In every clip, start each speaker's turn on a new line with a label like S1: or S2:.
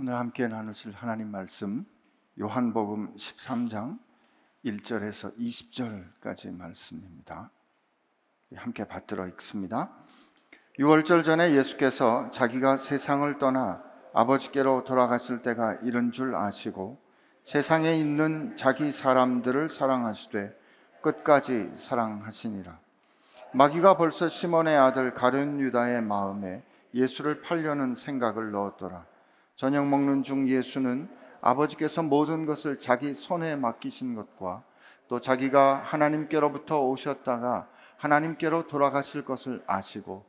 S1: 오늘 함께 나누실 하나님 말씀 요한복음 13장 1절에서 20절까지 말씀입니다. 함께 받들어 읽습니다. 6월절 전에 예수께서 자기가 세상을 떠나 아버지께로 돌아갔을 때가 이른 줄 아시고 세상에 있는 자기 사람들을 사랑하시되 끝까지 사랑하시니라. 마귀가 벌써 시몬의 아들 가룟 유다의 마음에 예수를 팔려는 생각을 넣었더라. 저녁 먹는 중 예수는 아버지께서 모든 것을 자기 손에 맡기신 것과 또 자기가 하나님께로부터 오셨다가 하나님께로 돌아가실 것을 아시고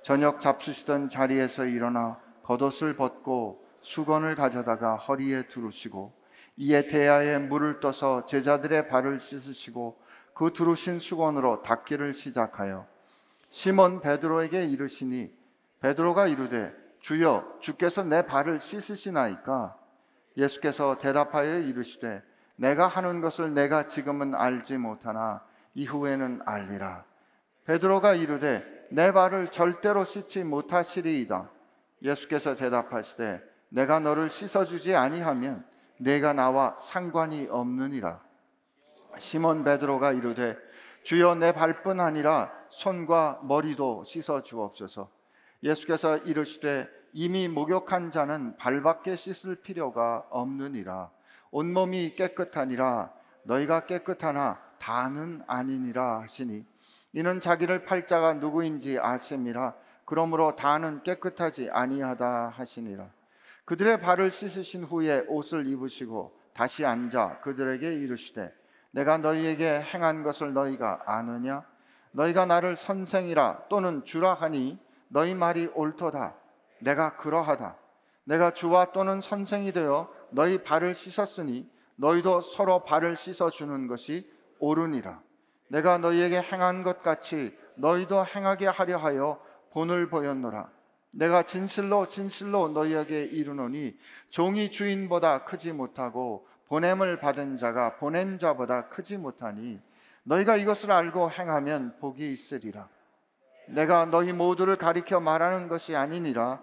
S1: 저녁 잡수시던 자리에서 일어나 겉옷을 벗고 수건을 가져다가 허리에 두르시고 이에 대야에 물을 떠서 제자들의 발을 씻으시고 그 두르신 수건으로 닦기를 시작하여 시몬 베드로에게 이르시니 베드로가 이르되 주여 주께서 내 발을 씻으시나이까? 예수께서 대답하여 이르시되 내가 하는 것을 내가 지금은 알지 못하나 이후에는 알리라. 베드로가 이르되 내 발을 절대로 씻지 못하시리이다. 예수께서 대답하시되 내가 너를 씻어 주지 아니하면 내가 나와 상관이 없느니라. 시몬 베드로가 이르되 주여 내 발뿐 아니라 손과 머리도 씻어 주옵소서 예수께서 이르시되 이미 목욕한 자는 발밖에 씻을 필요가 없느니라. 온몸이 깨끗하니라. 너희가 깨끗하나 다는 아니니라 하시니. 이는 자기를 팔자가 누구인지 아심이라 그러므로 다는 깨끗하지 아니하다 하시니라. 그들의 발을 씻으신 후에 옷을 입으시고 다시 앉아 그들에게 이르시되 내가 너희에게 행한 것을 너희가 아느냐? 너희가 나를 선생이라 또는 주라 하니 너희 말이 옳도다. 내가 그러하다. 내가 주와 또는 선생이 되어 너희 발을 씻었으니 너희도 서로 발을 씻어 주는 것이 옳으니라. 내가 너희에게 행한 것 같이 너희도 행하게 하려 하여 본을 보였노라. 내가 진실로 진실로 너희에게 이르노니 종이 주인보다 크지 못하고 보냄을 받은 자가 보낸 자보다 크지 못하니 너희가 이것을 알고 행하면 복이 있으리라. 내가 너희 모두를 가리켜 말하는 것이 아니니라.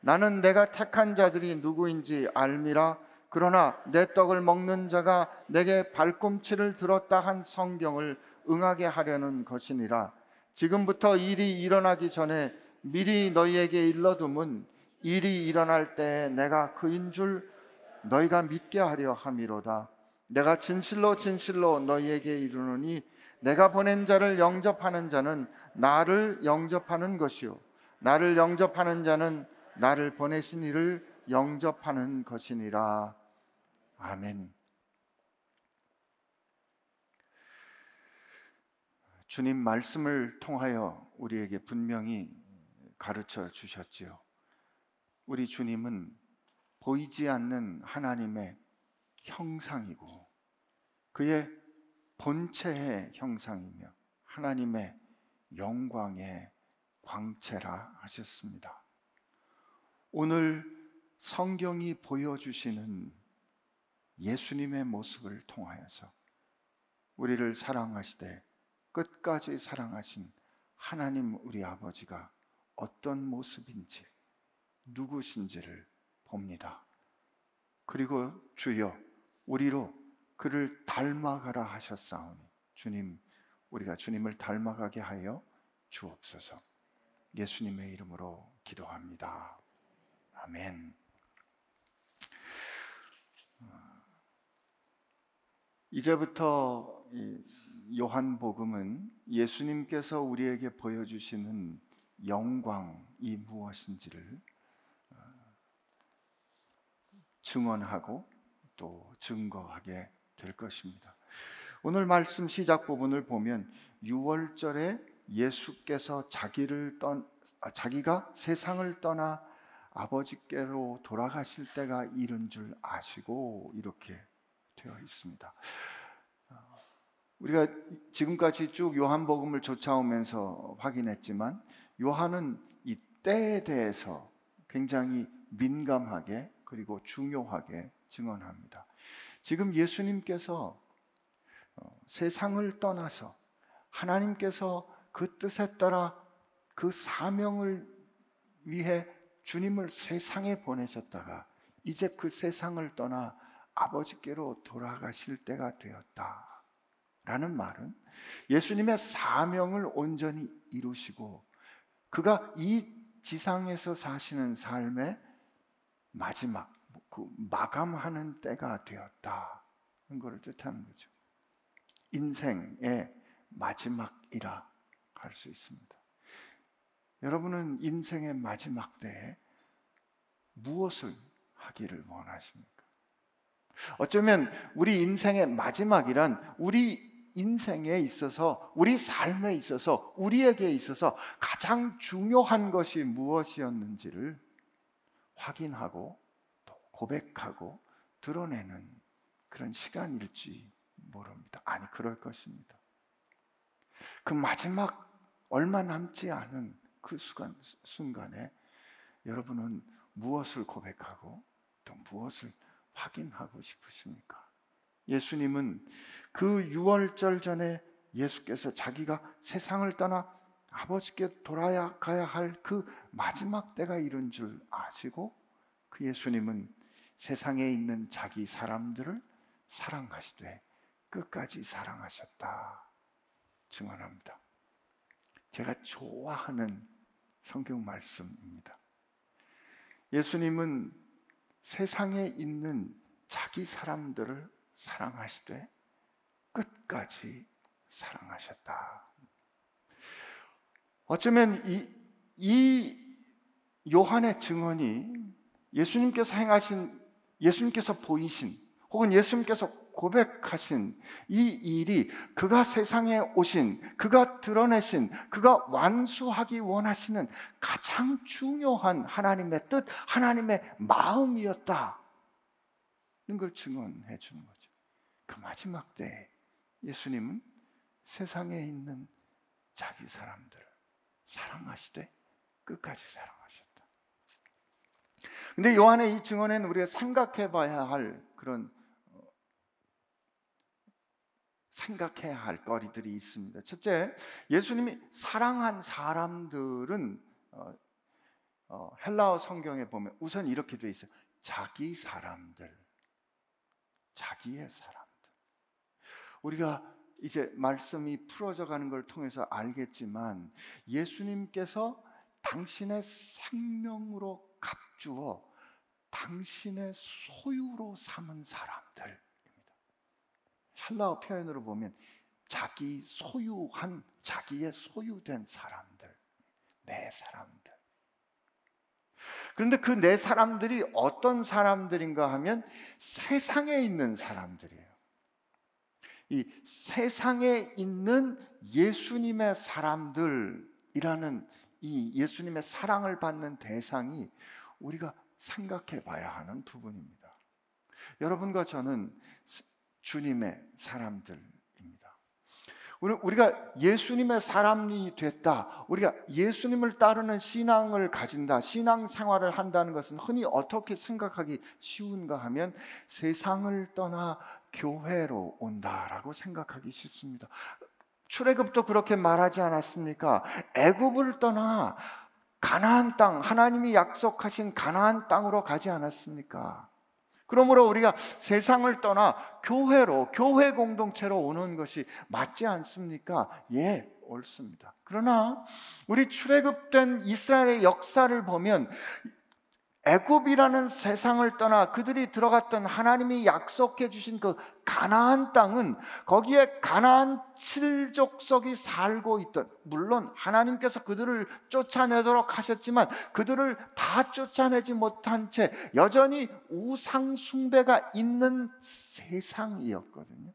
S1: 나는 내가 택한 자들이 누구인지 알미라. 그러나 내 떡을 먹는 자가 내게 발꿈치를 들었다 한 성경을 응하게 하려는 것이니라. 지금부터 일이 일어나기 전에 미리 너희에게 일러둠은 일이 일어날 때 내가 그인 줄 너희가 믿게 하려 함이로다. 내가 진실로 진실로 너희에게 이르노니 내가 보낸 자를 영접하는 자는 나를 영접하는 것이요 나를 영접하는 자는 나를 보내신 이를 영접하는 것이니라. 아멘. 주님 말씀을 통하여 우리에게 분명히 가르쳐 주셨지요. 우리 주님은 보이지 않는 하나님의 형상이고 그의 본체의 형상이며 하나님의 영광의 광채라 하셨습니다. 오늘 성경이 보여주시는 예수님의 모습을 통하여서 우리를 사랑하시되 끝까지 사랑하신 하나님 우리 아버지가 어떤 모습인지 누구신지를 봅니다. 그리고 주여 우리로 그를 닮아가라 하셨사오니 주님 우리가 주님을 닮아가게 하여 주옵소서. 예수님의 이름으로 기도합니다. 아멘. 이제부터 요한복음은 예수님께서 우리에게 보여주시는 영광이 무엇인지를 어, 증언하고 또 증거하게 될 것입니다. 오늘 말씀 시작 부분을 보면 6월절에 예수께서 자기를 떠 아, 자기가 세상을 떠나 아버지께로 돌아가실 때가 이른 줄 아시고 이렇게 되어 있습니다. 어, 우리가 지금까지 쭉 요한복음을 쫓아오면서 확인했지만 요한은 이 때에 대해서 굉장히 민감하게 그리고 중요하게 증언합니다. 지금 예수님께서 어, 세상을 떠나서 하나님께서 그 뜻에 따라 그 사명을 위해 주님을 세상에 보내셨다가 이제 그 세상을 떠나 아버지께로 돌아가실 때가 되었다. 라는 말은 예수님의 사명을 온전히 이루시고 그가 이 지상에서 사시는 삶의 마지막, 그 마감하는 때가 되었다는 것을 뜻하는 거죠. 인생의 마지막이라 할 수 있습니다. 여러분은 인생의 마지막 때에 무엇을 하기를 원하십니까? 어쩌면 우리 인생의 마지막이란 우리 인생에 있어서 우리 삶에 있어서 우리에게 있어서 가장 중요한 것이 무엇이었는지를 확인하고 또 고백하고 드러내는 그런 시간일지 모릅니다. 아니 그럴 것입니다. 그 마지막 얼마 남지 않은 그 순간, 순간에 여러분은 무엇을 고백하고 또 무엇을 확인하고 싶으십니까? 예수님은 그 유월절 전에 예수께서 자기가 세상을 떠나 아버지께 돌아야 가야 할 그 마지막 때가 이른 줄 아시고 그 예수님은 세상에 있는 자기 사람들을 사랑하시되 끝까지 사랑하셨다 증언합니다. 제가 좋아하는 성경 말씀입니다. 예수님은 세상에 있는 자기 사람들을 사랑하시되 끝까지 사랑하셨다. 어쩌면 이, 이 요한의 증언이 예수님께서 행하신, 예수님께서 보이신, 혹은 예수님께서 고백하신 이 일이 그가 세상에 오신, 그가 드러내신, 그가 완수하기 원하시는 가장 중요한 하나님의 뜻, 하나님의 마음이었다. 걸 증언해 주는 거죠. 그 마지막 때 예수님은 세상에 있는 자기 사람들을 사랑하시되 끝까지 사랑하셨다. 근데 요한의 이 증언에는 우리가 생각해 봐야 할 그런 어, 생각해야 할 거리들이 있습니다. 첫째, 예수님이 사랑한 사람들은 어, 어, 헬라어 성경에 보면 우선 이렇게 돼 있어요. 자기 사람들, 자기의 사람. 우리가 이제 말씀이 풀어져 가는 걸 통해서 알겠지만 예수님께서 당신의 생명으로 값주어 당신의 소유로 삼은 사람들입니다. 헬라어 표현으로 보면 자기 소유한 자기의 소유된 사람들, 내 사람들. 그런데 그 내 사람들이 어떤 사람들인가 하면 세상에 있는 사람들이에요. 이 세상에 있는 예수님의 사람들이라는 이 예수님의 사랑을 받는 대상이 우리가 생각해 봐야 하는 부분입니다. 여러분과 저는 주님의 사람들입니다. 우리가 예수님의 사람이 됐다. 우리가 예수님을 따르는 신앙을 가진다. 신앙 생활을 한다는 것은 흔히 어떻게 생각하기 쉬운가 하면 세상을 떠나 교회로 온다라고 생각하기 쉽습니다. 출애굽도 그렇게 말하지 않았습니까? 애굽을 떠나 가나안 땅 하나님이 약속하신 가나안 땅으로 가지 않았습니까? 그러므로 우리가 세상을 떠나 교회로 교회 공동체로 오는 것이 맞지 않습니까? 예, 옳습니다. 그러나 우리 출애굽된 이스라엘의 역사를 보면 애굽이라는 세상을 떠나 그들이 들어갔던 하나님이 약속해 주신 그 가나안 땅은 거기에 가나안 칠족석이 살고 있던 물론 하나님께서 그들을 쫓아내도록 하셨지만 그들을 다 쫓아내지 못한 채 여전히 우상 숭배가 있는 세상이었거든요.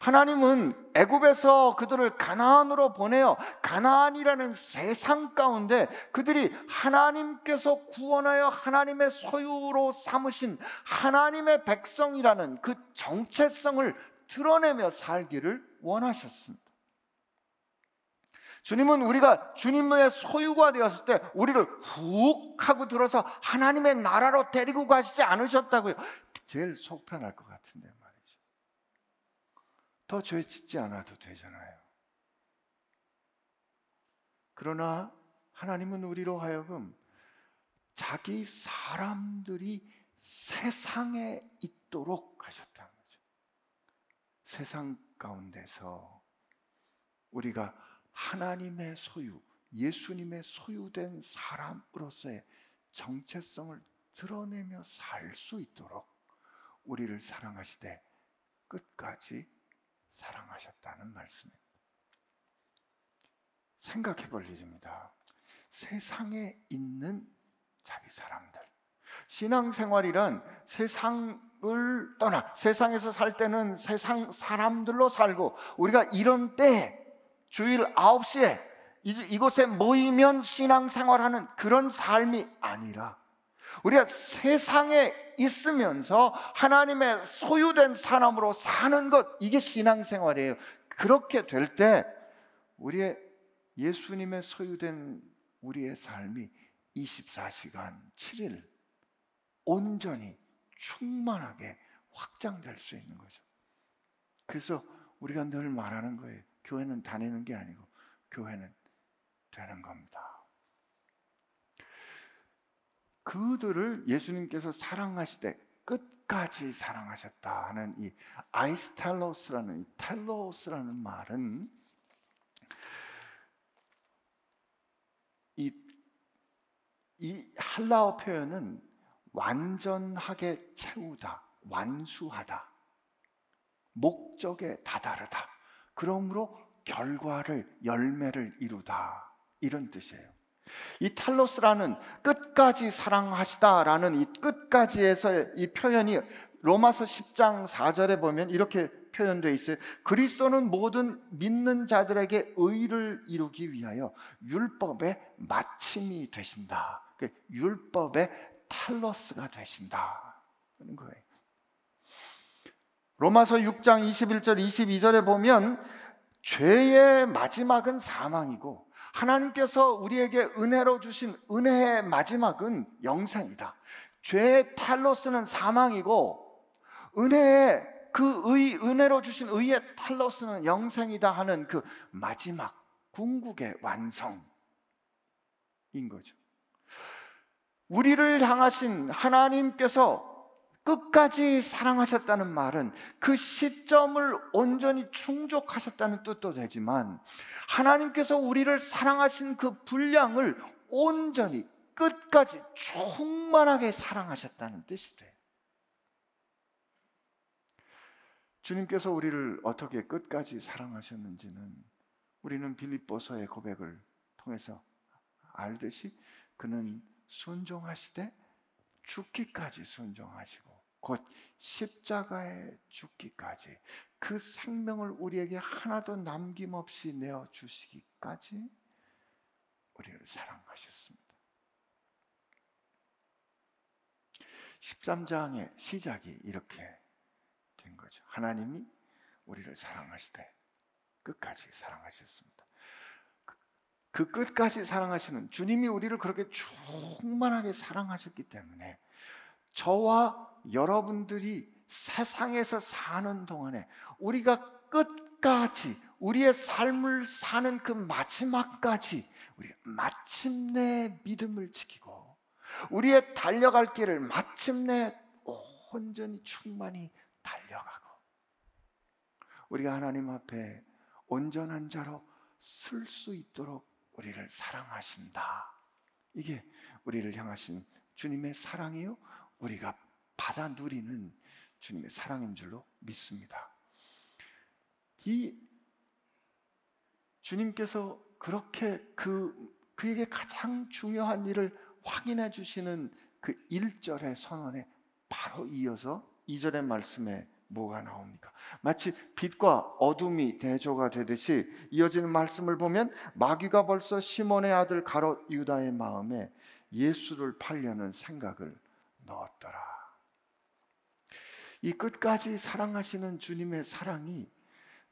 S1: 하나님은 애굽에서 그들을 가나안으로 보내어 가나안이라는 세상 가운데 그들이 하나님께서 구원하여 하나님의 소유로 삼으신 하나님의 백성이라는 그 정체성을 드러내며 살기를 원하셨습니다. 주님은 우리가 주님의 소유가 되었을 때 우리를 훅 하고 들어서 하나님의 나라로 데리고 가시지 않으셨다고요. 제일 속편할 것 같은데 더 죄 짓지 않아도 되잖아요. 그러나 하나님은 우리로 하여금 자기 사람들이 세상에 있도록 하셨다는 거죠. 세상 가운데서 우리가 하나님의 소유, 예수님의 소유된 사람으로서의 정체성을 드러내며 살 수 있도록 우리를 사랑하시되 끝까지 사랑하셨다는 말씀입니다. 생각해 볼 일입니다. 세상에 있는 자기 사람들. 신앙생활이란 세상을 떠나 세상에서 살 때는 세상 사람들로 살고 우리가 이런 때 주일 9시에 이곳에 모이면 신앙생활하는 그런 삶이 아니라 우리가 세상에 있으면서 하나님의 소유된 사람으로 사는 것 이게 신앙생활이에요. 그렇게 될 때 우리의 예수님의 소유된 우리의 삶이 24시간 7일 온전히 충만하게 확장될 수 있는 거죠. 그래서 우리가 늘 말하는 거예요. 교회는 다니는 게 아니고 교회는 되는 겁니다. 그들을 예수님께서 사랑하시되 끝까지 사랑하셨다 하는 이 아이스텔로스라는 이 텔로스라는 말은 이, 이 할라어 표현은 완전하게 채우다, 완수하다, 목적에 다다르다. 그러므로 결과를 열매를 이루다 이런 뜻이에요. 이 탈로스라는 끝까지 사랑하시다라는 이 끝까지에서 이 표현이 로마서 10장 4절에 보면 이렇게 표현되어 있어요. 그리스도는 모든 믿는 자들에게 의를 이루기 위하여 율법의 마침이 되신다. 그 율법의 탈로스가 되신다. 는 거예요. 로마서 6장 21절 22절에 보면 죄의 마지막은 사망이고 하나님께서 우리에게 은혜로 주신 은혜의 마지막은 영생이다. 죄의 탈로스는 사망이고 은혜의 그 의, 은혜로 주신 의의 탈로스는 영생이다 하는 그 마지막 궁극의 완성인 거죠. 우리를 향하신 하나님께서 끝까지 사랑하셨다는 말은 그 시점을 온전히 충족하셨다는 뜻도 되지만 하나님께서 우리를 사랑하신 그 분량을 온전히 끝까지 충만하게 사랑하셨다는 뜻이 돼요. 주님께서 우리를 어떻게 끝까지 사랑하셨는지는 우리는 빌립보서의 고백을 통해서 알듯이 그는 순종하시되 죽기까지 순종하시고 곧 십자가에 죽기까지 그 생명을 우리에게 하나도 남김없이 내어 주시기까지 우리를 사랑하셨습니다. 13장의 시작이 이렇게 된 거죠. 하나님이 우리를 사랑하시되 끝까지 사랑하셨습니다. 그, 그 끝까지 사랑하시는 주님이 우리를 그렇게 충만하게 사랑하셨기 때문에 저와 여러분들이 세상에서 사는 동안에 우리가 끝까지 우리의 삶을 사는 그 마지막까지 우리가 마침내 믿음을 지키고 우리의 달려갈 길을 마침내 온전히 충만히 달려가고 우리가 하나님 앞에 온전한 자로 쓸 수 있도록 우리를 사랑하신다. 이게 우리를 향하신 주님의 사랑이요. 우리가 받아 누리는 주님의 사랑인 줄로 믿습니다. 이 주님께서 그렇게 그 그에게 가장 중요한 일을 확인해 주시는 그 1절의 선언에 바로 이어서 2절의 말씀에 뭐가 나옵니까? 마치 빛과 어둠이 대조가 되듯이 이어지는 말씀을 보면 마귀가 벌써 시몬의 아들 가롯 유다의 마음에 예수를 팔려는 생각을 넣었더라. 이 끝까지 사랑하시는 주님의 사랑이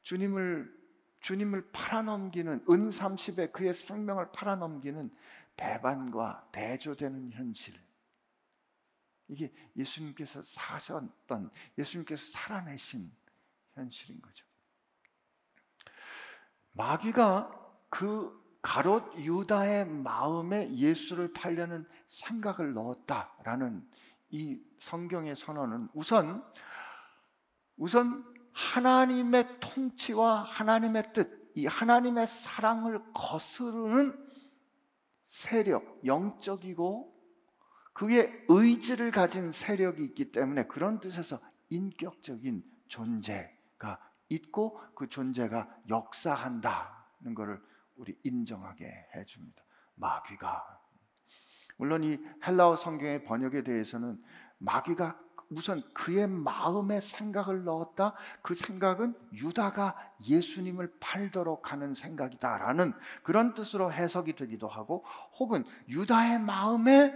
S1: 주님을 주님을 팔아넘기는 은 30에 그의 생명을 팔아넘기는 배반과 대조되는 현실. 이게 예수님께서 사셨던 예수님께서 살아내신 현실인 거죠. 마귀가 그 가롯 유다의 마음에 예수를 팔려는 생각을 넣었다라는 이 성경의 선언은 우선 우선 하나님의 통치와 하나님의 뜻, 이 하나님의 사랑을 거스르는 세력, 영적이고 그의 의지를 가진 세력이 있기 때문에 그런 뜻에서 인격적인 존재가 있고 그 존재가 역사한다는 것을 우리 인정하게 해줍니다. 마귀가 물론 이 헬라어 성경의 번역에 대해서는 마귀가 우선 그의 마음에 생각을 넣었다. 그 생각은 유다가 예수님을 팔도록 하는 생각이다라는 그런 뜻으로 해석이 되기도 하고, 혹은 유다의 마음에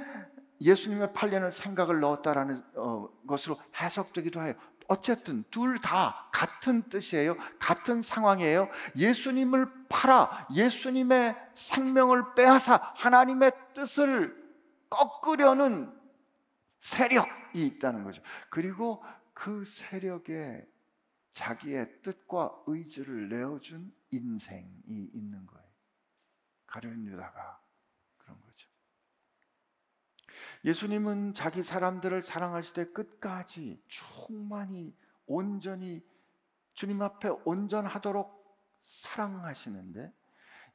S1: 예수님을 팔려는 생각을 넣었다라는 어, 것으로 해석되기도 해요. 어쨌든 둘 다 같은 뜻이에요. 같은 상황이에요. 예수님을 팔아 예수님의 생명을 빼앗아 하나님의 뜻을 꺾으려는 세력이 있다는 거죠. 그리고 그 세력에 자기의 뜻과 의지를 내어준 인생이 있는 거예요. 가룟 유다가. 예수님은 자기 사람들을 사랑하실 때 끝까지 충만히 온전히 주님 앞에 온전하도록 사랑하시는데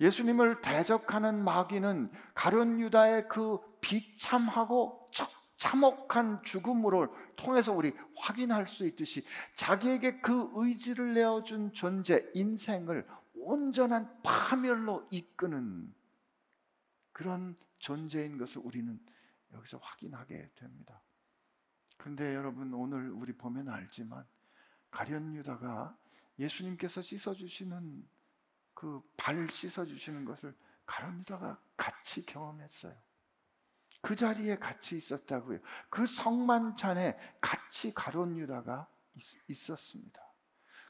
S1: 예수님을 대적하는 마귀는 가룟 유다의 그 비참하고 참혹한 죽음으로 통해서 우리 확인할 수 있듯이 자기에게 그 의지를 내어준 존재 인생을 온전한 파멸로 이끄는 그런 존재인 것을 우리는 여기서 확인하게 됩니다. 근데 여러분 오늘 우리 보면 알지만 가련 유다가 예수님께서 씻어 주시는 그 발 씻어 주시는 것을 가련 유다가 같이 경험했어요. 그 자리에 같이 있었다고요. 그 성만찬에 같이 가론 유다가 있었습니다.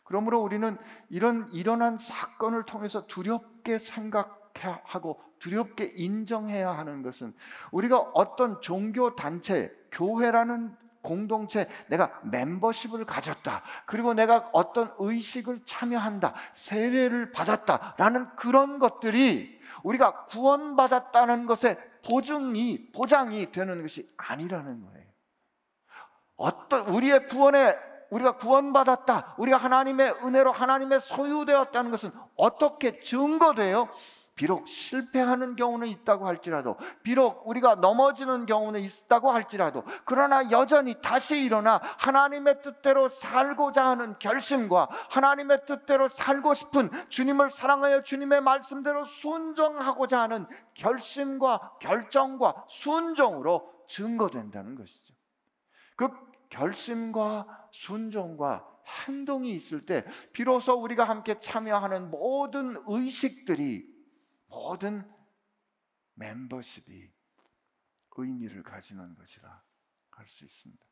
S1: 그러므로 우리는 이런 일어난 사건을 통해서 두렵게 생각 하고 두렵게 인정해야 하는 것은 우리가 어떤 종교 단체, 교회라는 공동체 내가 멤버십을 가졌다. 그리고 내가 어떤 의식을 참여한다. 세례를 받았다라는 그런 것들이 우리가 구원받았다는 것에 보증이 보장이 되는 것이 아니라는 거예요. 어떤 우리의 구원에 우리가 구원받았다. 우리가 하나님의 은혜로 하나님의 소유되었다는 것은 어떻게 증거돼요? 비록 실패하는 경우는 있다고 할지라도, 비록 우리가 넘어지는 경우는 있다고 할지라도, 그러나 여전히 다시 일어나 하나님의 뜻대로 살고자 하는 결심과 하나님의 뜻대로 살고 싶은 주님을 사랑하여 주님의 말씀대로 순종하고자 하는 결심과 결정과 순종으로 증거된다는 것이죠. 그 결심과 순종과 행동이 있을 때 비로소 우리가 함께 참여하는 모든 의식들이 모든 멤버십이 의미를 가지는 것이라 할 수 있습니다.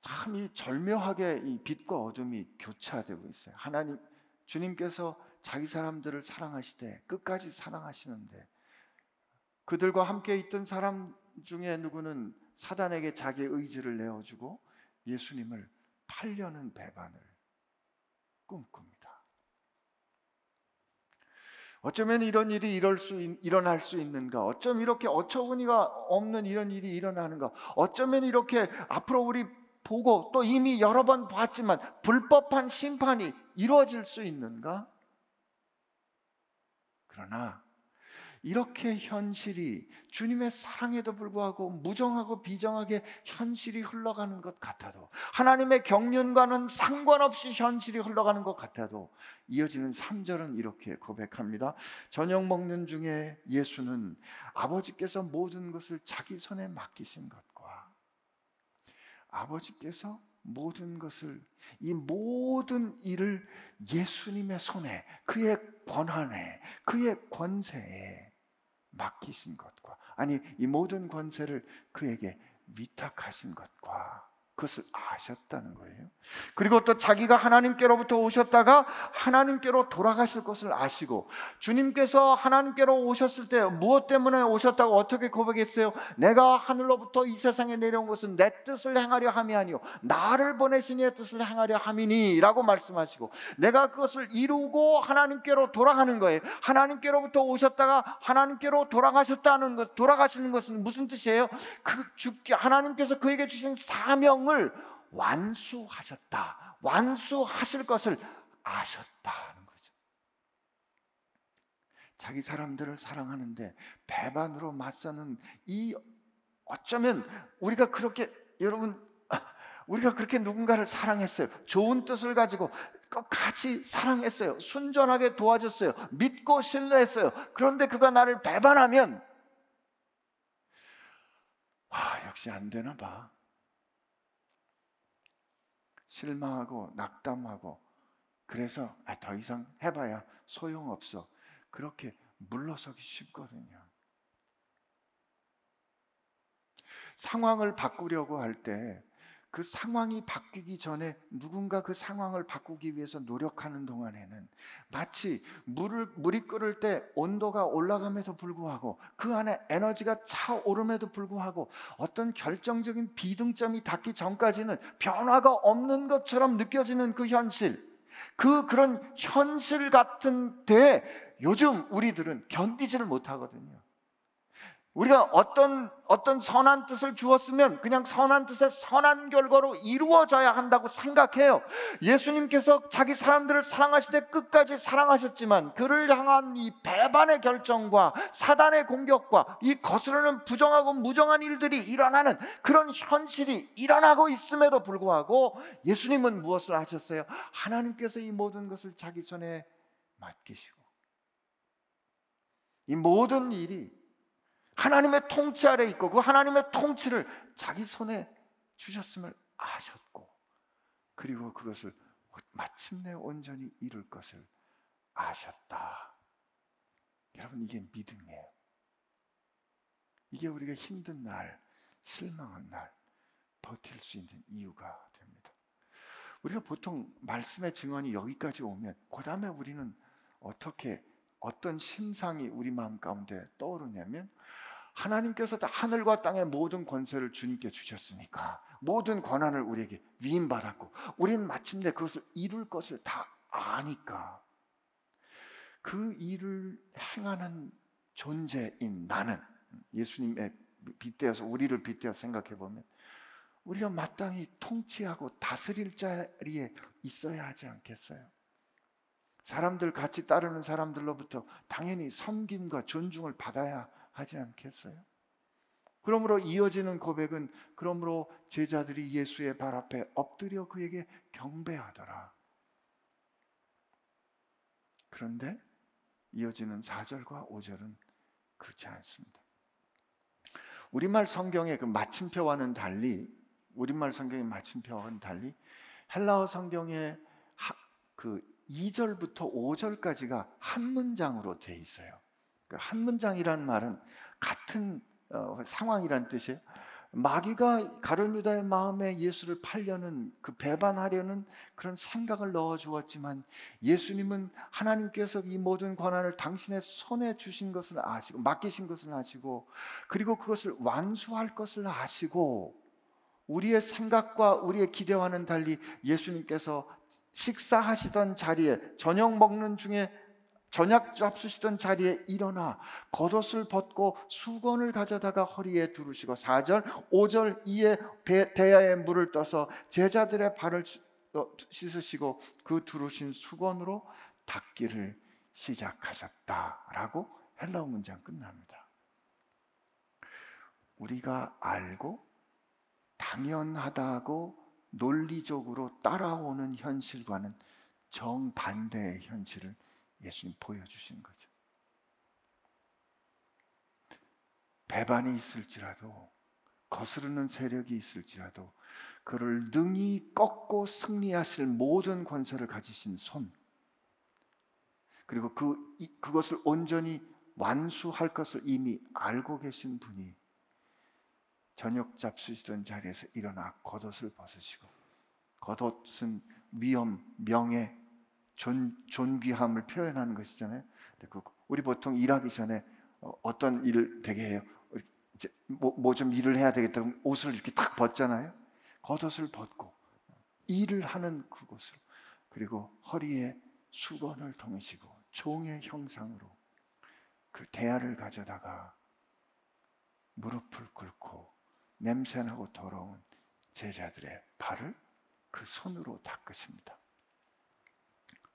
S1: 참 이 절묘하게 이 빛과 어둠이 교차되고 있어요. 하나님 주님께서 자기 사람들을 사랑하시되 끝까지 사랑하시는데 그들과 함께 있던 사람 중에 누구는 사단에게 자기 의지를 내어주고 예수님을 팔려는 배반을 꿈꿉니다. 어쩌면 이런 일이 이럴 수, 일어날 수 있는가? 어쩜 이렇게 어처구니가 없는 이런 일이 일어나는가? 어쩌면 이렇게 앞으로 우리 보고 또 이미 여러 번 봤지만 불법한 심판이 이루어질 수 있는가? 그러나 이렇게 현실이 주님의 사랑에도 불구하고 무정하고 비정하게 현실이 흘러가는 것 같아도 하나님의 경륜과는 상관없이 현실이 흘러가는 것 같아도 이어지는 3절은 이렇게 고백합니다. 저녁 먹는 중에 예수는 아버지께서 모든 것을 자기 손에 맡기신 것과 아버지께서 모든 것을 이 모든 일을 예수님의 손에 그의 권한에 그의 권세에 맡기신 것과 아니 이 모든 권세를 그에게 위탁하신 것과 그것을 아셨다는 거예요. 그리고 또 자기가 하나님께로부터 오셨다가 하나님께로 돌아가실 것을 아시고 주님께서 하나님께로 오셨을 때 무엇 때문에 오셨다고 어떻게 고백했어요? 내가 하늘로부터 이 세상에 내려온 것은 내 뜻을 행하려 함이 아니요 나를 보내신 이의 뜻을 행하려 함이니라고 말씀하시고 내가 그것을 이루고 하나님께로 돌아가는 거예요. 하나님께로부터 오셨다가 하나님께로 돌아가셨다는 것 돌아가시는 것은 무슨 뜻이에요? 그 주께 하나님께서 그에게 주신 사명 을 완수하셨다. 완수하실 것을 아셨다는 거죠. 자기 사람들을 사랑하는데 배반으로 맞서는 이 어쩌면 우리가 그렇게 여러분 우리가 그렇게 누군가를 사랑했어요. 좋은 뜻을 가지고 끝까지 사랑했어요. 순전하게 도와줬어요. 믿고 신뢰했어요. 그런데 그가 나를 배반하면 아, 역시 안 되나 봐. 실망하고 낙담하고 그래서 아, 더 이상 해봐야 소용없어. 그렇게 물러서기 쉽거든요. 상황을 바꾸려고 할 때 그 상황이 바뀌기 전에 누군가 그 상황을 바꾸기 위해서 노력하는 동안에는 마치 물을 물이 끓을 때 온도가 올라감에도 불구하고 그 안에 에너지가 차오름에도 불구하고 어떤 결정적인 비등점이 닿기 전까지는 변화가 없는 것처럼 느껴지는 그 현실 그 그런 현실 같은 데 요즘 우리들은 견디지를 못하거든요. 우리가 어떤 어떤 선한 뜻을 주었으면 그냥 선한 뜻의 선한 결과로 이루어져야 한다고 생각해요. 예수님께서 자기 사람들을 사랑하시되 끝까지 사랑하셨지만 그를 향한 이 배반의 결정과 사단의 공격과 이 거스르는 부정하고 무정한 일들이 일어나는 그런 현실이 일어나고 있음에도 불구하고 예수님은 무엇을 하셨어요? 하나님께서 이 모든 것을 자기 손에 맡기시고 이 모든 일이 하나님의 통치 아래 있고 그 하나님의 통치를 자기 손에 주셨음을 아셨고 그리고 그것을 마침내 온전히 이룰 것을 아셨다. 여러분 이게 믿음이에요. 이게 우리가 힘든 날, 실망한 날 버틸 수 있는 이유가 됩니다. 우리가 보통 말씀의 증언이 여기까지 오면 그 다음에 우리는 어떻게 어떤 심상이 우리 마음 가운데 떠오르냐면 하나님께서 다 하늘과 땅의 모든 권세를 주님께 주셨으니까 모든 권한을 우리에게 위임받았고 우리는 마침내 그것을 이룰 것을 다 아니까 그 일을 행하는 존재인 나는 예수님의 빗대어서 우리를 빗대어 생각해 보면 우리가 마땅히 통치하고 다스릴 자리에 있어야 하지 않겠어요? 사람들 같이 따르는 사람들로부터 당연히 섬김과 존중을 받아야 하지 않겠어요? 그러므로 이어지는 고백은 그러므로 제자들이 예수의 발 앞에 엎드려 그에게 경배하더라. 그런데 이어지는 4절과 5절은 그렇지 않습니다. 우리말 성경의 그 마침표와는 달리 우리말 성경의 마침표와는 달리 헬라어 성경의 그 2절부터 5절까지가 한 문장으로 돼 있어요. 그한 문장이란 말은 같은 어, 상황이란 뜻이에요. 마귀가 가룟 유다의 마음에 예수를 팔려는 그 배반하려는 그런 생각을 넣어 주었지만 예수님은 하나님께서 이 모든 권한을 당신의 손에 주신 것을 아시고 맡기신 것을 아시고 그리고 그것을 완수할 것을 아시고 우리의 생각과 우리의 기대와는 달리 예수님께서 식사하시던 자리에 저녁 먹는 중에 저녁 잡수시던 자리에 일어나 겉옷을 벗고 수건을 가져다가 허리에 두르시고 4절 5절 이에 대야에 물을 떠서 제자들의 발을 어, 씻으시고 그 두르신 수건으로 닦기를 시작하셨다라고 헬라어 문장 끝납니다. 우리가 알고 당연하다고 논리적으로 따라오는 현실과는 정반대의 현실을 예수님 보여주신 거죠. 배반이 있을지라도 거스르는 세력이 있을지라도 그를 능히 꺾고 승리하실 모든 권세를 가지신 손 그리고 그 그것을 온전히 완수할 것을 이미 알고 계신 분이 저녁 잡수시던 자리에서 일어나 겉옷을 벗으시고 겉옷은 위엄, 명예, 존, 존귀함을 표현하는 것이잖아요. 그 우리 보통 일하기 전에 어, 어떤 일을 되게 해요. 이제 뭐좀 일을 해야 되겠다 옷을 이렇게 딱 벗잖아요. 겉옷을 벗고 일을 하는 그곳으로 그리고 허리에 수건을 동이시고 종의 형상으로 그 대야를 가져다가 무릎을 꿇고 냄새나고 더러운 제자들의 발을 그 손으로 닦으십니다.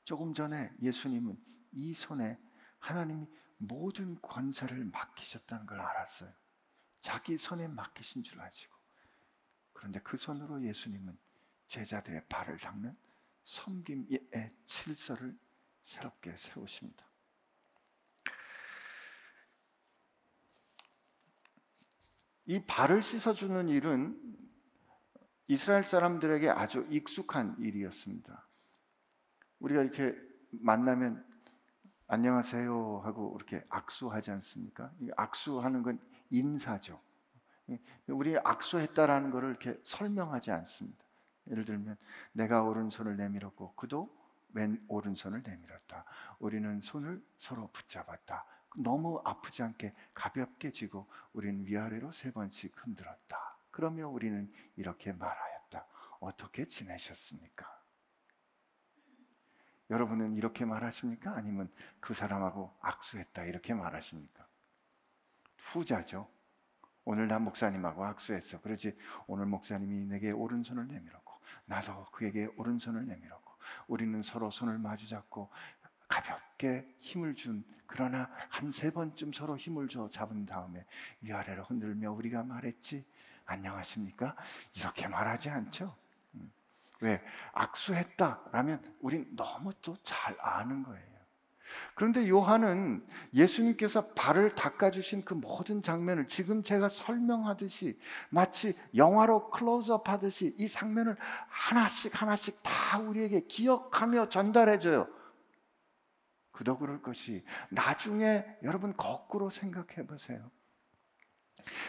S1: 조금 전에 예수님은 이 손에 하나님이 모든 권세를 맡기셨다는 걸 알았어요. 자기 손에 맡기신 줄 아시고. 그런데 그 손으로 예수님은 제자들의 발을 닦는 섬김의 칠서를 새롭게 세우십니다. 이 발을 씻어주는 일은 이스라엘 사람들에게 아주 익숙한 일이었습니다. 우리가 이렇게 만나면 안녕하세요 하고 이렇게 악수하지 않습니까? 악수하는 건 인사죠. 우리 악수했다라는 것을 이렇게 설명하지 않습니다. 예를 들면 내가 오른손을 내밀었고 그도 왼 오른손을 내밀었다. 우리는 손을 서로 붙잡았다. 너무 아프지 않게 가볍게 쥐고 우리는 위아래로 세 번씩 흔들었다. 그러며 우리는 이렇게 말하였다. 어떻게 지내셨습니까? 여러분은 이렇게 말하십니까? 아니면 그 사람하고 악수했다 이렇게 말하십니까? 후자죠. 오늘 난 목사님하고 악수했어. 그러지 오늘 목사님이 내게 오른손을 내밀었고 나도 그에게 오른손을 내밀었고 우리는 서로 손을 마주 잡고 가볍게 힘을 준 그러나 한 세 번쯤 서로 힘을 줘 잡은 다음에 위아래로 흔들며 우리가 말했지 안녕하십니까? 이렇게 말하지 않죠. 음. 왜 악수했다라면 우린 너무 또 잘 아는 거예요. 그런데 요한은 예수님께서 발을 닦아주신 그 모든 장면을 지금 제가 설명하듯이 마치 영화로 클로즈업 하듯이 이 장면을 하나씩 하나씩 다 우리에게 기억하며 전달해줘요. 그도 그럴 것이 나중에 여러분 거꾸로 생각해 보세요.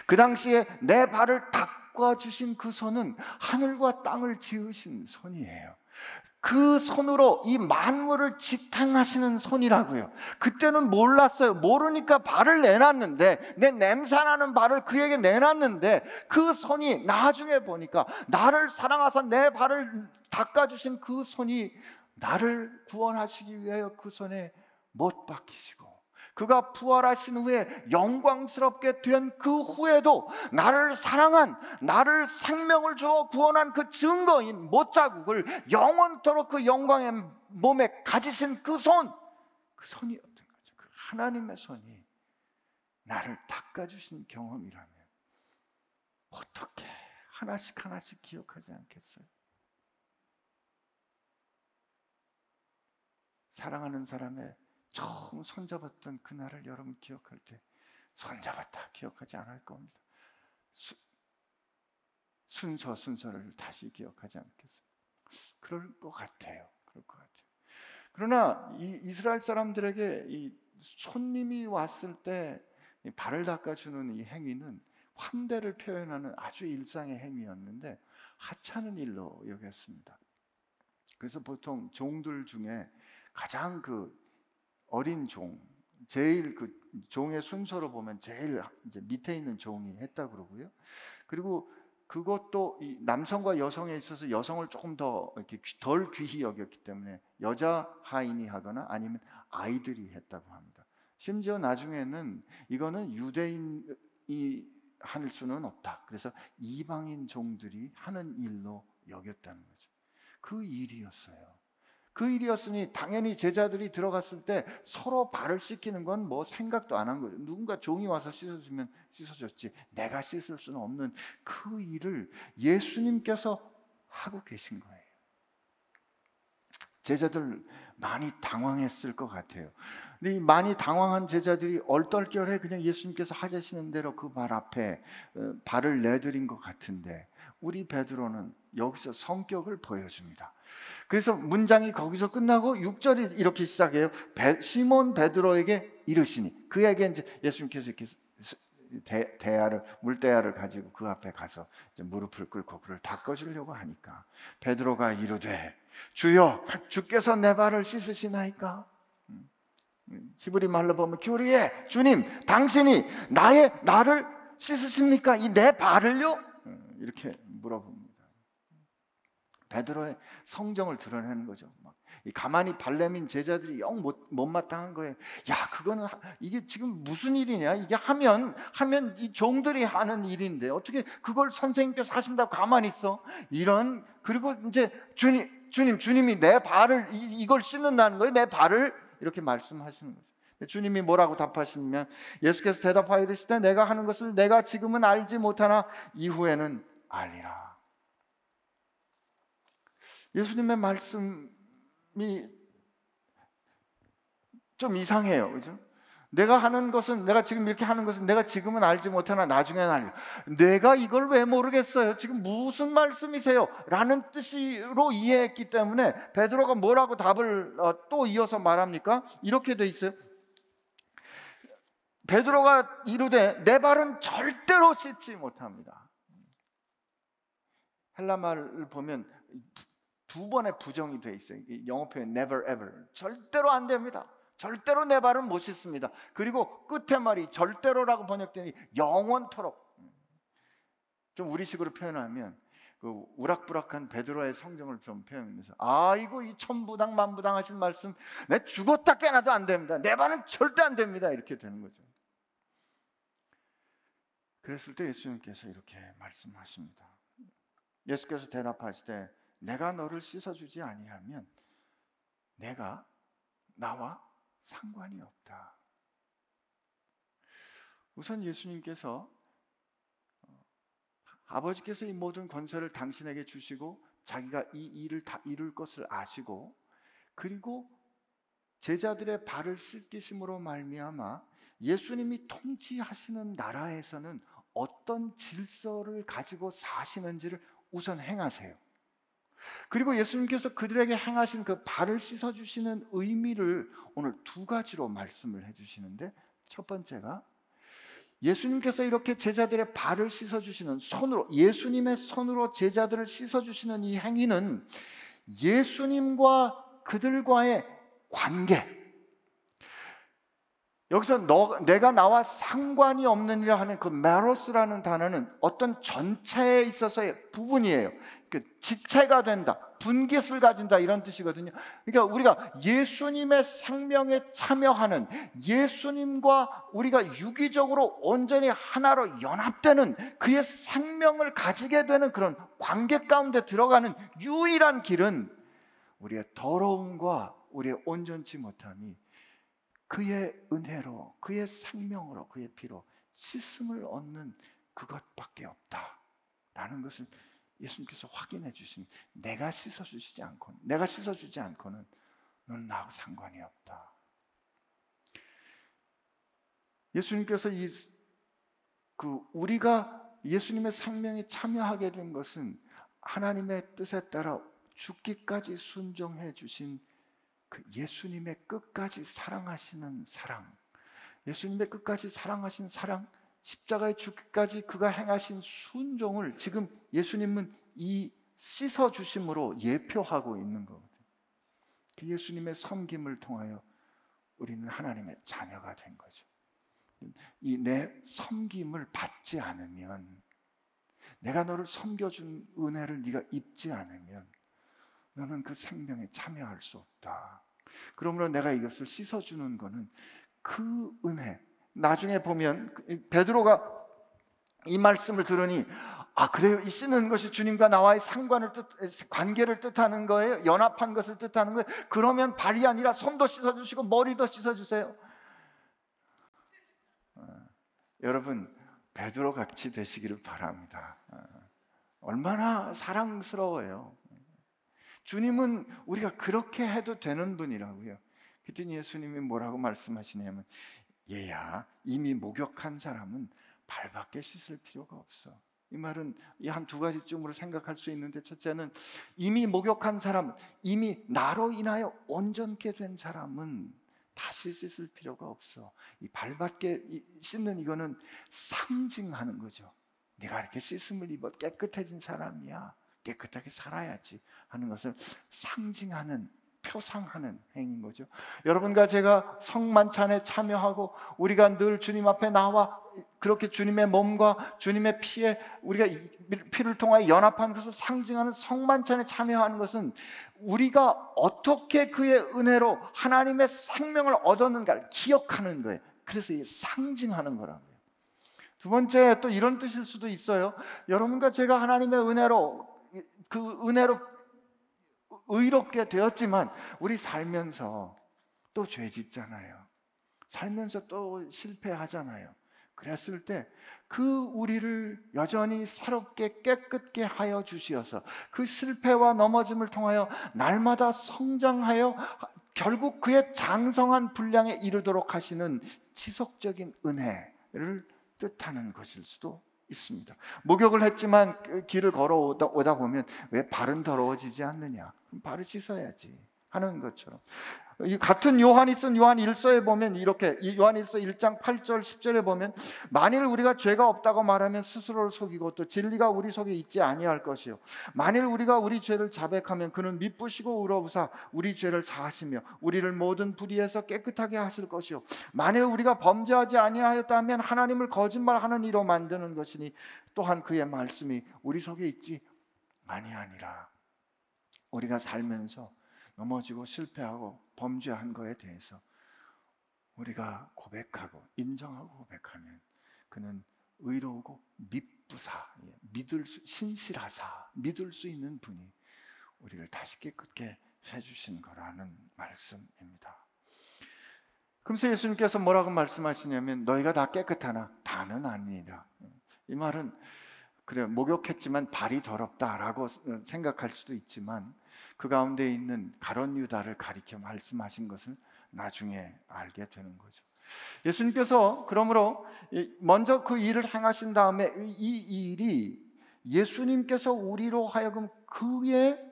S1: 그 당시에 내 발을 닦 아주신 그 손은 하늘과 땅을 지으신 손이에요. 그 손으로 이 만물을 지탱하시는 손이라고요. 그때는 몰랐어요. 모르니까 발을 내놨는데, 내 냄새나는 발을 그에게 내놨는데, 그 손이 나중에 보니까 나를 사랑하사 내 발을 닦아주신 그 손이 나를 구원하시기 위하여 그 손에 못 박히시고, 그가 부활하신 후에 영광스럽게 된 그 후에도 나를 사랑한 나를 생명을 주어 구원한 그 증거인 못 자국을 영원토록 그 영광의 몸에 가지신 그 손, 그 손이 어떤 거죠? 그 하나님의 손이 나를 닦아주신 경험이라면 어떻게 하나씩 하나씩 기억하지 않겠어요? 사랑하는 사람의 처음 손잡았던 그날을 여러분 기억할 때 손잡았다 기억하지 않을 겁니다. 수, 순서 순서를 다시 기억하지 않겠어요? 그럴 것 같아요. 그럴 것 같아요. 그러나 이 이스라엘 사람들에게 이 손님이 왔을 때 발을 닦아주는 이 행위는 환대를 표현하는 아주 일상의 행위였는데 하찮은 일로 여겼습니다. 그래서 보통 종들 중에 가장 그 어린 종, 제일 그 종의 순서로 보면 제일 이제 밑에 있는 종이 했다 그러고요. 그리고 그것도 남성과 여성에 있어서 여성을 조금 더 이렇게 덜 귀히 여겼기 때문에 여자 하인이 하거나 아니면 아이들이 했다고 합니다. 심지어 나중에는 이거는 유대인이 할 수는 없다. 그래서 이방인 종들이 하는 일로 여겼다는 거죠. 그 일이었어요. 그 일이었으니 당연히 제자들이 들어갔을 때 서로 발을 씻기는 건 뭐 생각도 안 한 거죠. 누군가 종이 와서 씻어주면 씻어줬지. 내가 씻을 수는 없는 그 일을 예수님께서 하고 계신 거예요. 제자들 많이 당황했을 것 같아요. 근데 이 많이 당황한 제자들이 얼떨결에 그냥 예수님께서 하시는 대로 그 발 앞에 어, 발을 내드린 것 같은데 우리 베드로는 여기서 성격을 보여줍니다. 그래서 문장이 거기서 끝나고 6절이 이렇게 시작해요. 베, 시몬 베드로에게 이르시니 그에게 이제 예수님께서 이렇게 대, 대야를 물대야를 가지고 그 앞에 가서 무릎을 꿇고 그를 닦아주려고 하니까 베드로가 이르되 주여 주께서 내 발을 씻으시나이까 음, 음, 히브리 말로 보면 교리에 주님 당신이 나의 나를 씻으십니까 이 내 발을요 음, 이렇게 물어봅니다. 베드로의 성정을 드러내는 거죠. 막 가만히 발레민 제자들이 영 못, 못마땅한 거예요. 야, 그거는 이게 지금 무슨 일이냐? 이게 하면 하면 이 종들이 하는 일인데 어떻게 그걸 선생님께서 하신다고 가만히 있어? 이런 그리고 이제 주님 주님 주님이 내 발을 이, 이걸 씻는다는 거예요. 내 발을 이렇게 말씀하시는 거죠. 주님이 뭐라고 답하시면 예수께서 대답하여 이르시되 내가 하는 것을 내가 지금은 알지 못하나 이후에는 알리라. 예수님의 말씀이 좀 이상해요. 그죠? 내가 하는 것은 내가 지금 이렇게 하는 것은 내가 지금은 알지 못하나 나중에는 알려. 내가 이걸 왜 모르겠어요? 지금 무슨 말씀이세요? 라는 뜻으로 이해했기 때문에 베드로가 뭐라고 답을 어, 또 이어서 말합니까? 이렇게 돼 있어요. 베드로가 이르되 내 발은 절대로 씻지 못합니다. 헬라 말을 보면 두 번의 부정이 돼 있어요. 영어 표현 never ever. 절대로 안 됩니다. 절대로 내 발은 못 씻습니다. 그리고 끝에 말이 절대로라고 번역되니 영원토록. 좀 우리식으로 표현하면 그 우락부락한 베드로의 성정을 좀 표현하면서 아 이거 이 천부당 만부당 하신 말씀 내 죽었다 깨나도 안 됩니다. 내 발은 절대 안 됩니다. 이렇게 되는 거죠. 그랬을 때 예수님께서 이렇게 말씀하십니다. 예수께서 대답하시되 내가 너를 씻어주지 아니하면 내가 나와 상관이 없다. 우선 예수님께서 어, 아버지께서 이 모든 권세를 당신에게 주시고 자기가 이 일을 다 이룰 것을 아시고 그리고 제자들의 발을 씻기심으로 말미암아 예수님이 통치하시는 나라에서는 어떤 질서를 가지고 사시는지를 우선 행하세요. 그리고 예수님께서 그들에게 행하신 그 발을 씻어 주시는 의미를 오늘 두 가지로 말씀을 해 주시는데 첫 번째가 예수님께서 이렇게 제자들의 발을 씻어 주시는 손으로 예수님의 손으로 제자들을 씻어 주시는 이 행위는 예수님과 그들과의 관계 여기서 너, 내가 나와 상관이 없느니라 하는 그 메로스라는 단어는 어떤 전체에 있어서의 부분이에요. 그 지체가 된다, 분깃을 가진다 이런 뜻이거든요. 그러니까 우리가 예수님의 생명에 참여하는 예수님과 우리가 유기적으로 온전히 하나로 연합되는 그의 생명을 가지게 되는 그런 관계 가운데 들어가는 유일한 길은 우리의 더러움과 우리의 온전치 못함이 그의 은혜로 그의 생명으로 그의 피로 씻음을 얻는 그것밖에 없다라는 것을 예수님께서 확인해 주신 내가 씻어 주시지 않고 내가 씻어 주지 않고는 너는 나하고 상관이 없다. 예수님께서 이 그 우리가 예수님의 생명에 참여하게 된 것은 하나님의 뜻에 따라 죽기까지 순종해 주신 그 예수님의 끝까지 사랑하시는 사랑, 예수님의 끝까지 사랑하신 사랑, 십자가의 죽기까지 그가 행하신 순종을 지금 예수님은 이 씻어 주심으로 예표하고 있는 거거든요. 그 예수님의 섬김을 통하여 우리는 하나님의 자녀가 된 거죠. 이 내 섬김을 받지 않으면 내가 너를 섬겨준 은혜를 네가 입지 않으면 너는 그 생명에 참여할 수 없다. 그러므로 내가 이것을 씻어주는 것은 그 은혜. 나중에 보면 베드로가 이 말씀을 들으니 아 그래요? 이 씻는 것이 주님과 나와의 상관을 뜻 관계를 뜻하는 거예요? 연합한 것을 뜻하는 거예요? 그러면 발이 아니라 손도 씻어주시고 머리도 씻어주세요. 어, 여러분 베드로 같이 되시기를 바랍니다. 어, 얼마나 사랑스러워요. 주님은 우리가 그렇게 해도 되는 분이라고요. 그랬더니 예수님이 뭐라고 말씀하시냐면 얘야 이미 목욕한 사람은 발밖에 씻을 필요가 없어. 이 말은 이 한 두 가지쯤으로 생각할 수 있는데 첫째는 이미 목욕한 사람, 이미 나로 인하여 온전케 된 사람은 다시 씻을 필요가 없어. 이 발밖에 이- 씻는 이거는 상징하는 거죠. 내가 이렇게 씻음을 입어 깨끗해진 사람이야. 깨끗하게 살아야지 하는 것을 상징하는 표상하는 행인 거죠. 여러분과 제가 성만찬에 참여하고 우리가 늘 주님 앞에 나와 그렇게 주님의 몸과 주님의 피에 우리가 이 피를 통하여 연합하는 것을 상징하는 성만찬에 참여하는 것은 우리가 어떻게 그의 은혜로 하나님의 생명을 얻었는가를 기억하는 거예요. 그래서 이 상징하는 거라고요. 두 번째 또 이런 뜻일 수도 있어요. 여러분과 제가 하나님의 은혜로 그 은혜로 의롭게 되었지만 우리 살면서 또 죄 짓잖아요. 살면서 또 실패하잖아요. 그랬을 때 그 우리를 여전히 새롭게 깨끗게 하여 주시어서 그 실패와 넘어짐을 통하여 날마다 성장하여 결국 그의 장성한 분량에 이르도록 하시는 지속적인 은혜를 뜻하는 것일 수도 있습니다. 목욕을 했지만 그 길을 걸어오다 오다 보면 왜 발은 더러워지지 않느냐? 발을 씻어야지 하는 것처럼. 이 같은 요한이 쓴 요한 1서에 보면 이렇게 이 요한 1서 1장 8절 10절에 보면 만일 우리가 죄가 없다고 말하면 스스로를 속이고 또 진리가 우리 속에 있지 아니할 것이요. 만일 우리가 우리 죄를 자백하면 그는 미쁘시고 의로우사 우리 죄를 사하시며 우리를 모든 불의에서 깨끗하게 하실 것이요. 만일 우리가 범죄하지 아니하였다면 하나님을 거짓말하는 이로 만드는 것이니 또한 그의 말씀이 우리 속에 있지 아니하니라 우리가 살면서 넘어지고 실패하고 범죄한 거에 대해서 우리가 고백하고 인정하고 고백하면 그는 의로우고 미쁘사 예, 믿을 수, 신실하사 믿을 수 있는 분이 우리를 다시 깨끗게 해주신 거라는 말씀입니다. 그래서 예수님께서 뭐라고 말씀하시냐면 너희가 다 깨끗하나 다는 아니라 이 말은 그래 목욕했지만 발이 더럽다라고 생각할 수도 있지만 그 가운데 있는 가론 유다를 가리켜 말씀하신 것을 나중에 알게 되는 거죠. 예수님께서 그러므로 먼저 그 일을 행하신 다음에 이 일이 예수님께서 우리로 하여금 그의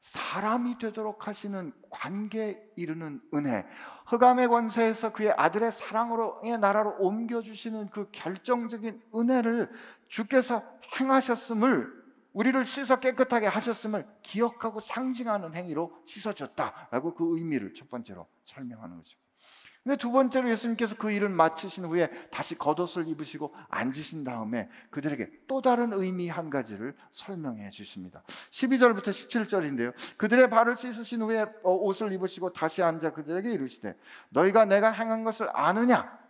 S1: 사람이 되도록 하시는 관계에 이르는 은혜, 흑암의 권세에서 그의 아들의 사랑으로의 나라로 옮겨 주시는 그 결정적인 은혜를 주께서 행하셨음을 우리를 씻어 깨끗하게 하셨음을 기억하고 상징하는 행위로 씻어줬다라고 그 의미를 첫 번째로 설명하는 거죠. 근데 두 번째로 예수님께서 그 일을 마치신 후에 다시 겉옷을 입으시고 앉으신 다음에 그들에게 또 다른 의미 한 가지를 설명해 주십니다. 12절부터 17절인데요. 그들의 발을 씻으신 후에 어, 옷을 입으시고 다시 앉아 그들에게 이르시되 너희가 내가 행한 것을 아느냐?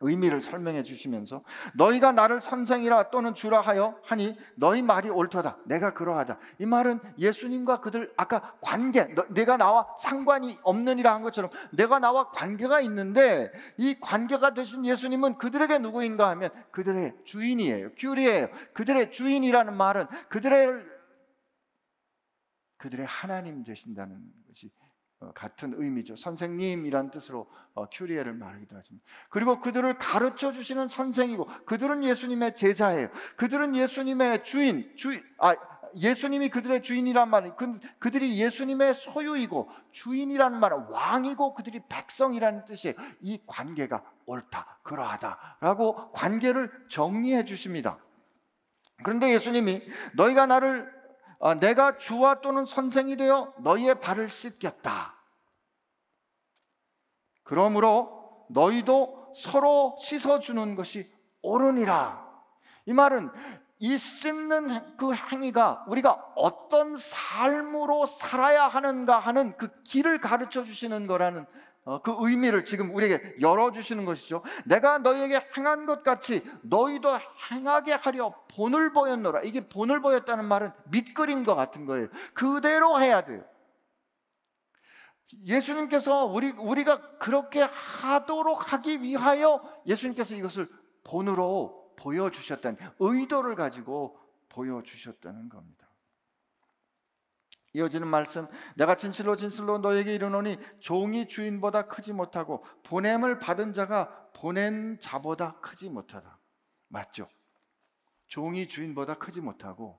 S1: 의미를 설명해 주시면서 너희가 나를 선생이라 또는 주라 하여 하니 너희 말이 옳도다. 내가 그러하다. 이 말은 예수님과 그들 아까 관계 너, 내가 나와 상관이 없느니라 한 것처럼 내가 나와 관계가 있는데 이 관계가 되신 예수님은 그들에게 누구인가 하면 그들의 주인이에요. 큐리예요. 그들의 주인이라는 말은 그들의 그들의 하나님 되신다는 것이 어, 같은 의미죠. 선생님이란 뜻으로 어, 큐리에를 말하기도 하지만 그리고 그들을 가르쳐 주시는 선생이고 그들은 예수님의 제자예요. 그들은 예수님의 주인, 주인 아 예수님이 그들의 주인이란 말은 그, 그들이 예수님의 소유이고 주인이라는 말은 왕이고 그들이 백성이라는 뜻이에요. 이 관계가 옳다, 그러하다라고 관계를 정리해 주십니다. 그런데 예수님이 너희가 나를 어, 내가 주와 또는 선생이 되어 너희의 발을 씻겼다. 그러므로 너희도 서로 씻어주는 것이 옳으니라. 이 말은 이 씻는 그 행위가 우리가 어떤 삶으로 살아야 하는가 하는 그 길을 가르쳐 주시는 거라는 어, 그 의미를 지금 우리에게 열어주시는 것이죠. 내가 너희에게 행한 것 같이 너희도 행하게 하려 본을 보였노라. 이게 본을 보였다는 말은 밑그림과 같은 거예요. 그대로 해야 돼요. 예수님께서 우리, 우리가 그렇게 하도록 하기 위하여 예수님께서 이것을 본으로 보여주셨다는 의도를 가지고 보여주셨다는 겁니다. 이어지는 말씀 내가 진실로 진실로 너에게 이르노니 종이 주인보다 크지 못하고 보냄을 받은 자가 보낸 자보다 크지 못하다. 맞죠? 종이 주인보다 크지 못하고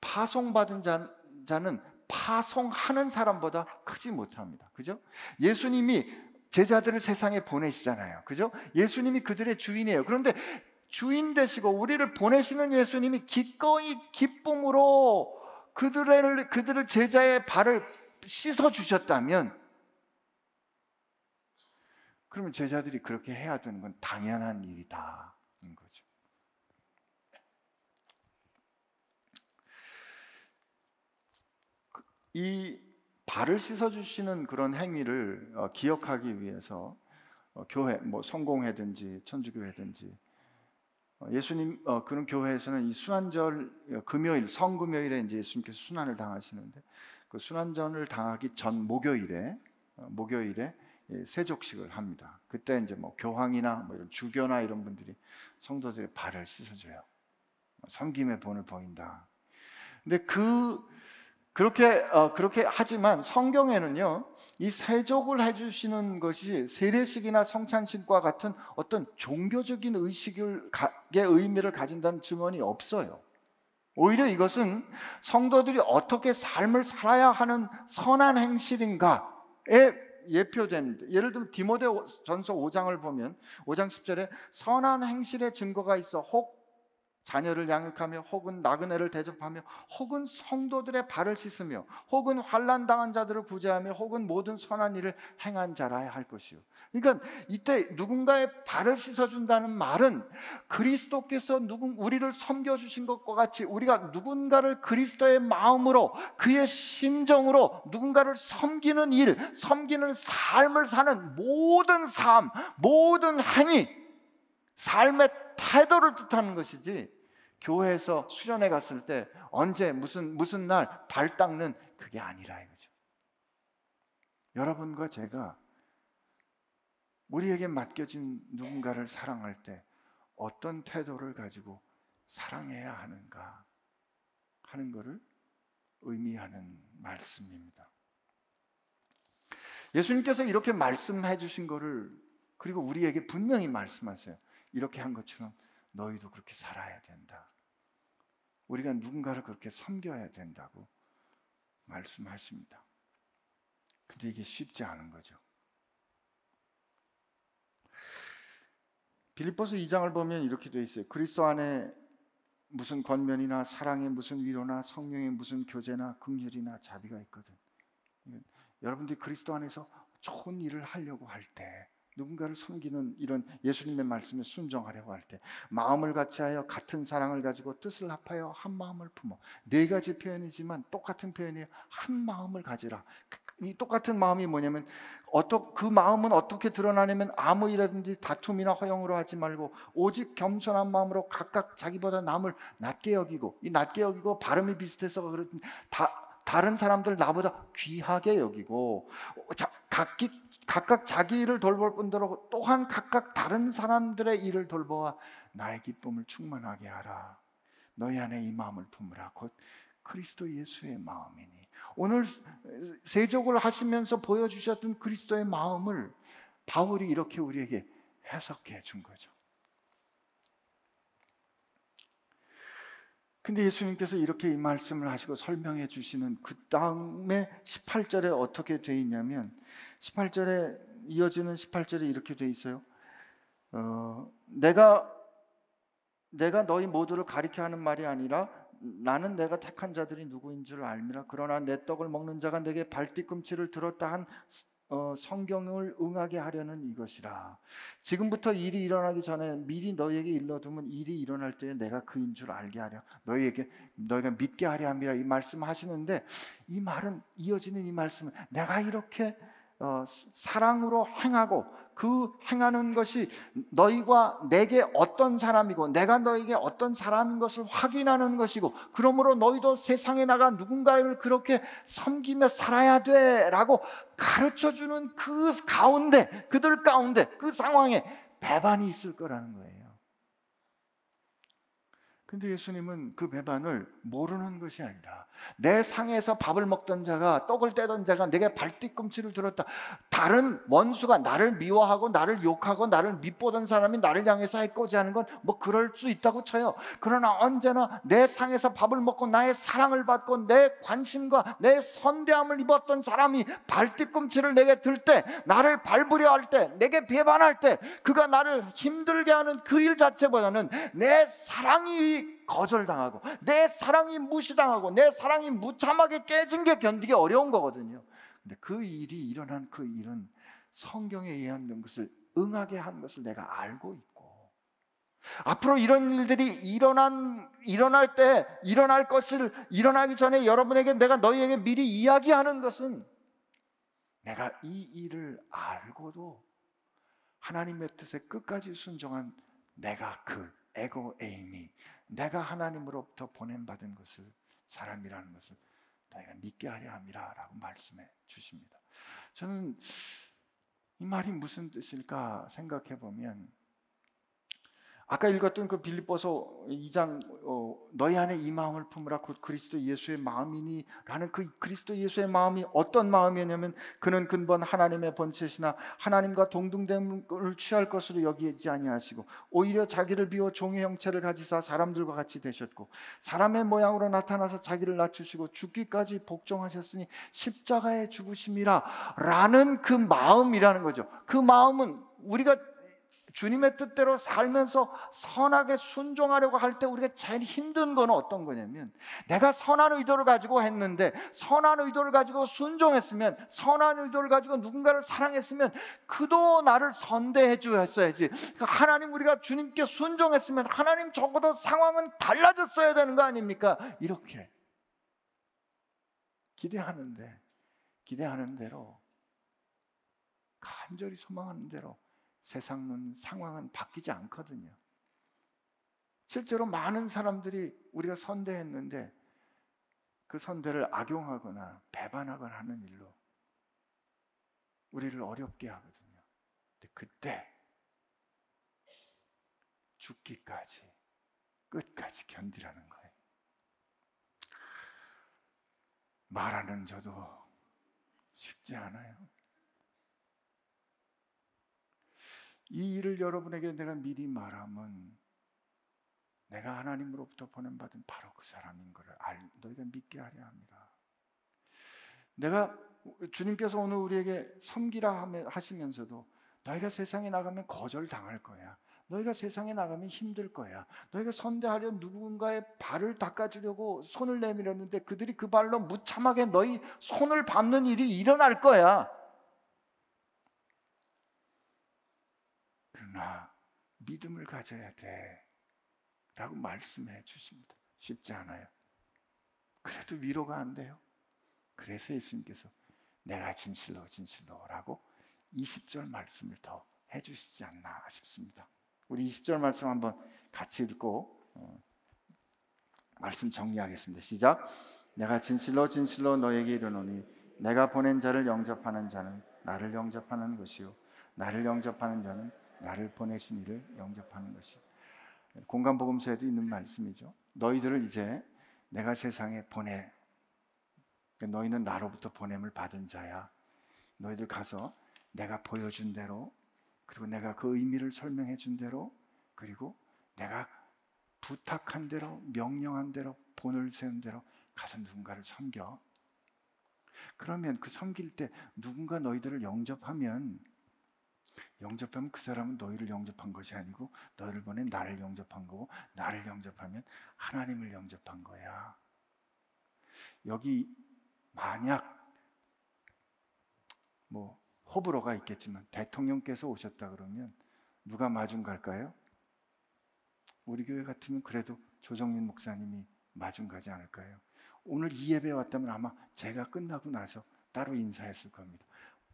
S1: 파송받은 자, 자는 파송하는 사람보다 크지 못합니다. 그죠? 예수님이 제자들을 세상에 보내시잖아요. 그죠? 예수님이 그들의 주인이에요. 그런데 주인 되시고 우리를 보내시는 예수님이 기꺼이 기쁨으로 그들을 그들을 제자의 발을 씻어 주셨다면 그러면 제자들이 그렇게 해야 되는 건 당연한 일이다 인 거죠. 그- 이 발을 씻어 주시는 그런 행위를 어, 기억하기 위해서 어, 교회 뭐 성공회든지 천주교회든지 어, 예수님 어, 그런 교회에서는 이 순환절 어, 금요일 성금요일에 이제 예수님께서 순환을 당하시는데 그 순환전을 당하기 전 목요일에 어, 목요일에 예, 세족식을 합니다. 그때 이제 뭐 교황이나 뭐 이런 주교나 이런 분들이 성도들의 발을 씻어줘요. 섬김의 본을 보인다. 근데 그 그렇게 어, 그렇게 하지만 성경에는요 이 세족을 해주시는 것이 세례식이나 성찬식과 같은 어떤 종교적인 의식을 가, 의 의미를 가진다는 증언이 없어요. 오히려 이것은 성도들이 어떻게 삶을 살아야 하는 선한 행실인가에 예표됩니다. 예를 들면 디모데전서 5장을 보면 5장 10절에 선한 행실의 증거가 있어 혹 자녀를 양육하며 혹은 나그네를 대접하며 혹은 성도들의 발을 씻으며 혹은 환난 당한 자들을 구제하며 혹은 모든 선한 일을 행한 자라야 할 것이요. 그러니까 이때 누군가의 발을 씻어 준다는 말은 그리스도께서 누군 우리를 섬겨 주신 것과 같이 우리가 누군가를 그리스도의 마음으로 그의 심정으로 누군가를 섬기는 일, 섬기는 삶을 사는 모든 삶, 모든 행위, 삶의 태도를 뜻하는 것이지 교회에서 수련회 갔을 때 언제 무슨 무슨 날 발 닦는 그게 아니라 이거죠. 여러분과 제가 우리에게 맡겨진 누군가를 사랑할 때 어떤 태도를 가지고 사랑해야 하는가 하는 것을 의미하는 말씀입니다. 예수님께서 이렇게 말씀해 주신 것을 그리고 우리에게 분명히 말씀하세요. 이렇게 한 것처럼 너희도 그렇게 살아야 된다. 우리가 누군가를 그렇게 섬겨야 된다고 말씀하십니다. 근데 이게 쉽지 않은 거죠. 빌립보서 2장을 보면 이렇게 돼 있어요. 그리스도 안에 무슨 권면이나 사랑의 무슨 위로나 성령의 무슨 교제나 긍휼이나 자비가 있거든. 여러분들이 그리스도 안에서 좋은 일을 하려고 할 때 누군가를 섬기는 이런 예수님의 말씀에 순종하려고 할 때 마음을 같이하여 같은 사랑을 가지고 뜻을 합하여 한 마음을 품어. 네 가지 표현이지만 똑같은 표현이 한 마음을 가지라. 이 똑같은 마음이 뭐냐면 어떠, 그 마음은 어떻게 드러나냐면 아무 일이라든지 다툼이나 허용으로 하지 말고 오직 겸손한 마음으로 각각 자기보다 남을 낮게 여기고 이 낮게 여기고 발음이 비슷해서 그렇든 다 다른 사람들 나보다 귀하게 여기고 자, 각기, 각각 자기 일을 돌볼 뿐더러 또한 각각 다른 사람들의 일을 돌보아 나의 기쁨을 충만하게 하라. 너희 안에 이 마음을 품으라. 곧 그리스도 예수의 마음이니. 오늘 세족을 하시면서 보여주셨던 그리스도의 마음을 바울이 이렇게 우리에게 해석해 준 거죠. 근데 예수님께서 이렇게 이 말씀을 하시고 설명해 주시는 그 다음에 18절에 어떻게 돼 있냐면 18절에 이어지는 18절에 이렇게 돼 있어요. 어, 내가 내가 너희 모두를 가리켜 하는 말이 아니라 나는 내가 택한 자들이 누구인 줄 알미라. 그러나 내 떡을 먹는 자가 내게 발뒤꿈치를 들었다 한 어, 성경을 응하게 하려는 이것이라. 지금부터 일이 일어나기 전에 미리 너희에게 일러두면 일이 일어날 때 내가 그인 줄 알게 하려. 너희에게 너희가 믿게 하려 함이라 이 말씀하시는데 이 말은 이어지는 이 말씀은 내가 이렇게 어, 사랑으로 행하고 그 행하는 것이 너희가 내게 어떤 사람이고 내가 너에게 어떤 사람인 것을 확인하는 것이고 그러므로 너희도 세상에 나가 누군가를 그렇게 섬기며 살아야 돼라고 가르쳐 주는 그 가운데 그들 가운데 그 상황에 배반이 있을 거라는 거예요. 근데 예수님은 그 배반을 모르는 것이 아니라 내 상에서 밥을 먹던 자가 떡을 떼던 자가 내게 발뒤꿈치를 들었다. 다른 원수가 나를 미워하고 나를 욕하고 나를 밑보던 사람이 나를 향해서 해코지 하는 건 뭐 그럴 수 있다고 쳐요. 그러나 언제나 내 상에서 밥을 먹고 나의 사랑을 받고 내 관심과 내 선대함을 입었던 사람이 발뒤꿈치를 내게 들 때, 나를 밟으려 할 때, 내게 배반할 때, 그가 나를 힘들게 하는 그 일 자체보다는 내 사랑이 거절당하고 내 사랑이 무시당하고 내 사랑이 무참하게 깨진 게 견디기 어려운 거거든요. 근데 그 일이 일어난 그 일은 성경에 예언된 것을 응하게 한 것을 내가 알고 있고 앞으로 이런 일들이 일어난 일어날 때 일어날 것을 일어나기 전에 여러분에게 내가 너희에게 미리 이야기하는 것은 내가 이 일을 알고도 하나님의 뜻에 끝까지 순종한 내가 그 에고 에이미 내가 하나님으로부터 보냄받은 것을 사람이라는 것을 너희가 믿게 하려 함이라 라고 말씀해 주십니다. 저는 이 말이 무슨 뜻일까 생각해 보면 아까 읽었던 그 빌립보서 2장 어, 너희 안에 이 마음을 품으라 곧 그리스도 예수의 마음이니라는 그 그리스도 예수의 마음이 어떤 마음이냐면 그는 근본 하나님의 본체시나 하나님과 동등됨을 취할 것으로 여기지 아니하시고 오히려 자기를 비워 종의 형체를 가지사 사람들과 같이 되셨고 사람의 모양으로 나타나서 자기를 낮추시고 죽기까지 복종하셨으니 십자가에 죽으심이라라는 그 마음이라는 거죠. 그 마음은 우리가 주님의 뜻대로 살면서 선하게 순종하려고 할 때 우리가 제일 힘든 거는 어떤 거냐면 내가 선한 의도를 가지고 했는데 선한 의도를 가지고 순종했으면 선한 의도를 가지고 누군가를 사랑했으면 그도 나를 선대해 주었어야지 그러니까 하나님 우리가 주님께 순종했으면 하나님 적어도 상황은 달라졌어야 되는 거 아닙니까? 이렇게 기대하는데 기대하는 대로 간절히 소망하는 대로 세상은 상황은 바뀌지 않거든요. 실제로 많은 사람들이 우리가 선대했는데 그 선대를 악용하거나 배반하거나 하는 일로 우리를 어렵게 하거든요. 근데 그때 죽기까지 끝까지 견디라는 거예요. 말하는 저도 쉽지 않아요. 이 일을 여러분에게 내가 미리 말하면 내가 하나님으로부터 보냄받은 바로 그 사람인 것을 알, 너희가 믿게 하려 합니다. 내가 주님께서 오늘 우리에게 섬기라 하시면서도 너희가 세상에 나가면 거절당할 거야. 너희가 세상에 나가면 힘들 거야. 너희가 선대하려 누군가의 발을 닦아주려고 손을 내밀었는데 그들이 그 발로 무참하게 너희 손을 밟는 일이 일어날 거야. 그러나 믿음을 가져야 돼. 라고 말씀해 주십니다. 쉽지 않아요. 그래도 위로가 안 돼요. 그래서 예수님께서 내가 진실로 진실로라고 20절 말씀을 더 해주시지 않나 싶습니다. 우리 20절 말씀 한번 같이 읽고 어, 말씀 정리하겠습니다. 시작. 내가 진실로 진실로 너에게 이르노니 내가 보낸 자를 영접하는 자는 나를 영접하는 것이요 나를 영접하는 자는 나를 보내신 이를 영접하는 것이 공간 복음서에도 있는 말씀이죠. 너희들을 이제 내가 세상에 보내 너희는 나로부터 보냄을 받은 자야. 너희들 가서 내가 보여준 대로 그리고 내가 그 의미를 설명해 준 대로 그리고 내가 부탁한 대로 명령한 대로 본을 세운 대로 가서 누군가를 섬겨. 그러면 그 섬길 때 누군가 너희들을 영접하면 영접하면 그 사람은 너희를 영접한 것이 아니고 너희를 보낸 나를 영접한 거고 나를 영접하면 하나님을 영접한 거야. 여기 만약 뭐 호불호가 있겠지만 대통령께서 오셨다 그러면 누가 마중 갈까요? 우리 교회 같으면 그래도 조정민 목사님이 마중 가지 않을까요? 오늘 이 예배 왔다면 아마 제가 끝나고 나서 따로 인사했을 겁니다.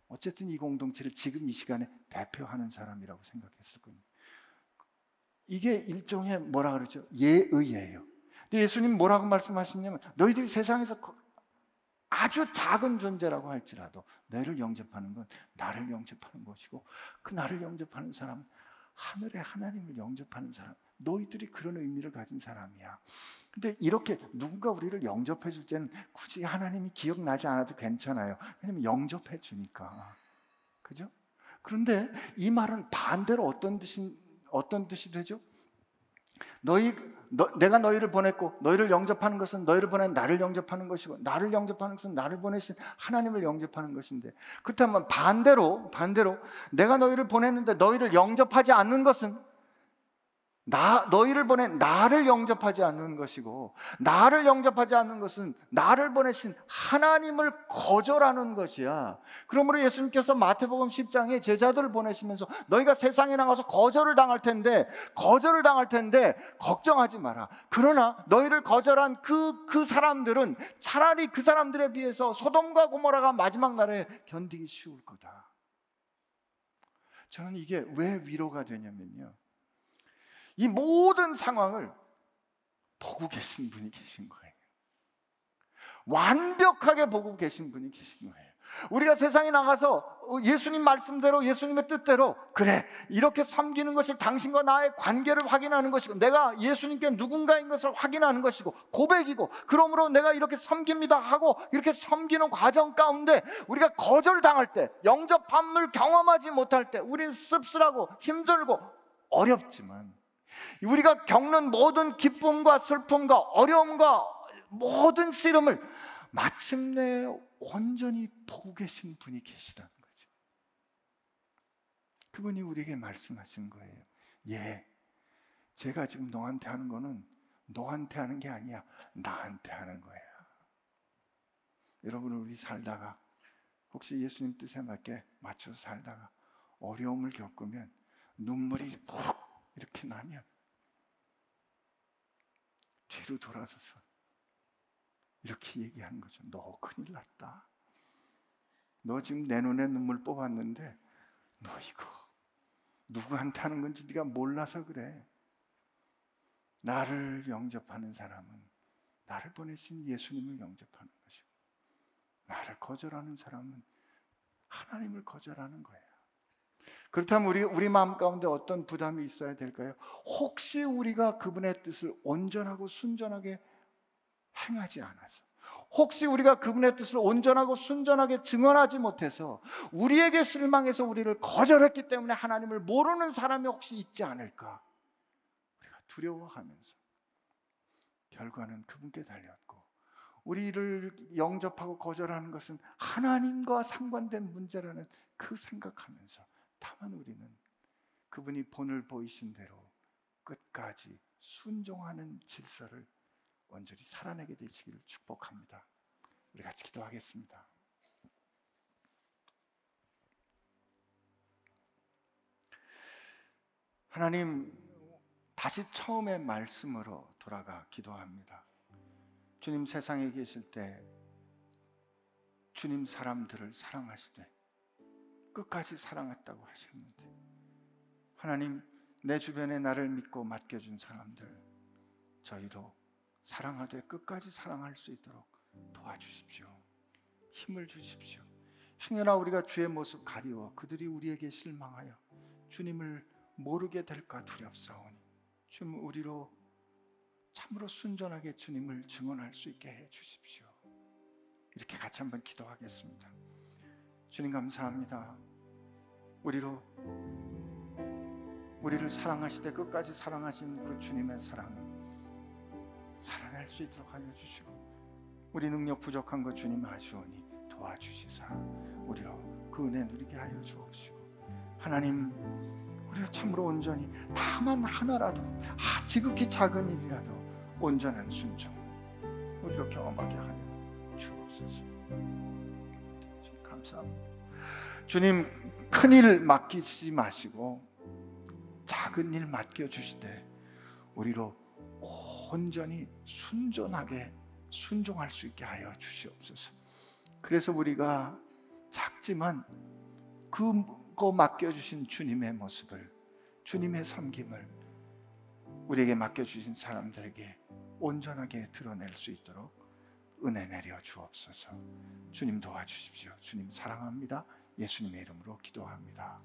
S1: 어쨌든 이 공동체를 지금 이 시간에 대표하는 사람이라고 생각했을 겁니다. 이게 일종의 뭐라 그러죠? 예의예요. 근데 예수님 뭐라고 말씀하시냐면 너희들이 세상에서 아주 작은 존재라고 할지라도 너희를 영접하는 건 나를 영접하는 것이고 그 나를 영접하는 사람은 하늘의 하나님을 영접하는 사람, 너희들이 그런 의미를 가진 사람이야. 근데 이렇게 누군가 우리를 영접해 줄 때는 굳이 하나님이 기억나지 않아도 괜찮아요. 왜냐면 영접해 주니까. 그죠? 그런데 이 말은 반대로 어떤 뜻이 어떤 뜻이 되죠? 너희 너, 내가 너희를 보냈고 너희를 영접하는 것은 너희를 보낸 나를 영접하는 것이고 나를 영접하는 것은 나를 보내신 하나님을 영접하는 것인데 그렇다면 반대로 반대로 내가 너희를 보냈는데 너희를 영접하지 않는 것은 나 너희를 보낸 나를 영접하지 않는 것이고 나를 영접하지 않는 것은 나를 보내신 하나님을 거절하는 것이야. 그러므로 예수님께서 마태복음 10장에 제자들을 보내시면서 너희가 세상에 나가서 거절을 당할 텐데 거절을 당할 텐데 걱정하지 마라. 그러나 너희를 거절한 그그 사람들은 차라리 그 사람들에 비해서 소돔과 고모라가 마지막 날에 견디기 쉬울 거다. 저는 이게 왜 위로가 되냐면요. 이 모든 상황을 보고 계신 분이 계신 거예요. 완벽하게 보고 계신 분이 계신 거예요. 우리가 세상에 나가서 예수님 말씀대로 예수님의 뜻대로 그래 이렇게 섬기는 것이 당신과 나의 관계를 확인하는 것이고 내가 예수님께 누군가인 것을 확인하는 것이고 고백이고 그러므로 내가 이렇게 섬깁니다 하고 이렇게 섬기는 과정 가운데 우리가 거절당할 때 영접함을 경험하지 못할 때 우리는 씁쓸하고 힘들고 어렵지만 우리가 겪는 모든 기쁨과 슬픔과 어려움과 모든 씨름을 마침내 온전히 보고 계신 분이 계시다는 거죠. 그분이 우리에게 말씀하신 거예요. 예, 제가 지금 너한테 하는 거는 너한테 하는 게 아니야. 나한테 하는 거야. 여러분, 우리 살다가 혹시 예수님 뜻에 맞게 맞춰서 살다가 어려움을 겪으면 눈물이 푹 이렇게 나면 뒤로 돌아서서 이렇게 얘기하는 거죠. 너 큰일 났다. 너 지금 내 눈에 눈물 뽑았는데 너 이거 누구한테 하는 건지 네가 몰라서 그래. 나를 영접하는 사람은 나를 보내신 예수님을 영접하는 것이고 나를 거절하는 사람은 하나님을 거절하는 거예요. 그렇다면 우리 우리 마음 가운데 어떤 부담이 있어야 될까요? 혹시 우리가 그분의 뜻을 온전하고 순전하게 행하지 않아서 혹시 우리가 그분의 뜻을 온전하고 순전하게 증언하지 못해서 우리에게 실망해서 우리를 거절했기 때문에 하나님을 모르는 사람이 혹시 있지 않을까? 우리가 두려워하면서 결과는 그분께 달렸고 우리를 영접하고 거절하는 것은 하나님과 상관된 문제라는 그 생각하면서 다만 우리는 그분이 본을 보이신 대로 끝까지 순종하는 질서를 온전히 살아내게 되시기를 축복합니다. 우리 같이 기도하겠습니다. 하나님, 다시 처음의 말씀으로 돌아가 기도합니다. 주님 세상에 계실 때 주님 사람들을 사랑하시되 끝까지 사랑했다고 하셨는데 하나님 내 주변에 나를 믿고 맡겨준 사람들 저희도 사랑하되 끝까지 사랑할 수 있도록 도와주십시오. 힘을 주십시오. 행여나 우리가 주의 모습 가리워 그들이 우리에게 실망하여 주님을 모르게 될까 두렵사오니 주님 우리로 참으로 순전하게 주님을 증언할 수 있게 해 주십시오. 이렇게 같이 한번 기도하겠습니다. 주님 감사합니다. 우리로 우리를 사랑하시되 끝까지 사랑하신 그 주님의 사랑을 살아낼 수 있도록 하여 주시고 우리 능력 부족한 것 주님 아시오니 도와주시사 우리로 그 은혜 누리게 하여 주옵시고 하나님 우리가 참으로 온전히 다만 하나라도 아 지극히 작은 일이라도 온전한 순종 우리로 경험하게 하여 주옵소서 감사합니다 주님 큰일 맡기지 마시고 작은 일 맡겨 주시되 우리로 온전히 순전하게 순종할 수 있게 하여 주시옵소서. 그래서 우리가 작지만 그거 맡겨 주신 주님의 모습을 주님의 섬김을 우리에게 맡겨 주신 사람들에게 온전하게 드러낼 수 있도록 은혜 내려 주옵소서. 주님 도와주십시오. 주님 사랑합니다. 예수님의 이름으로 기도합니다.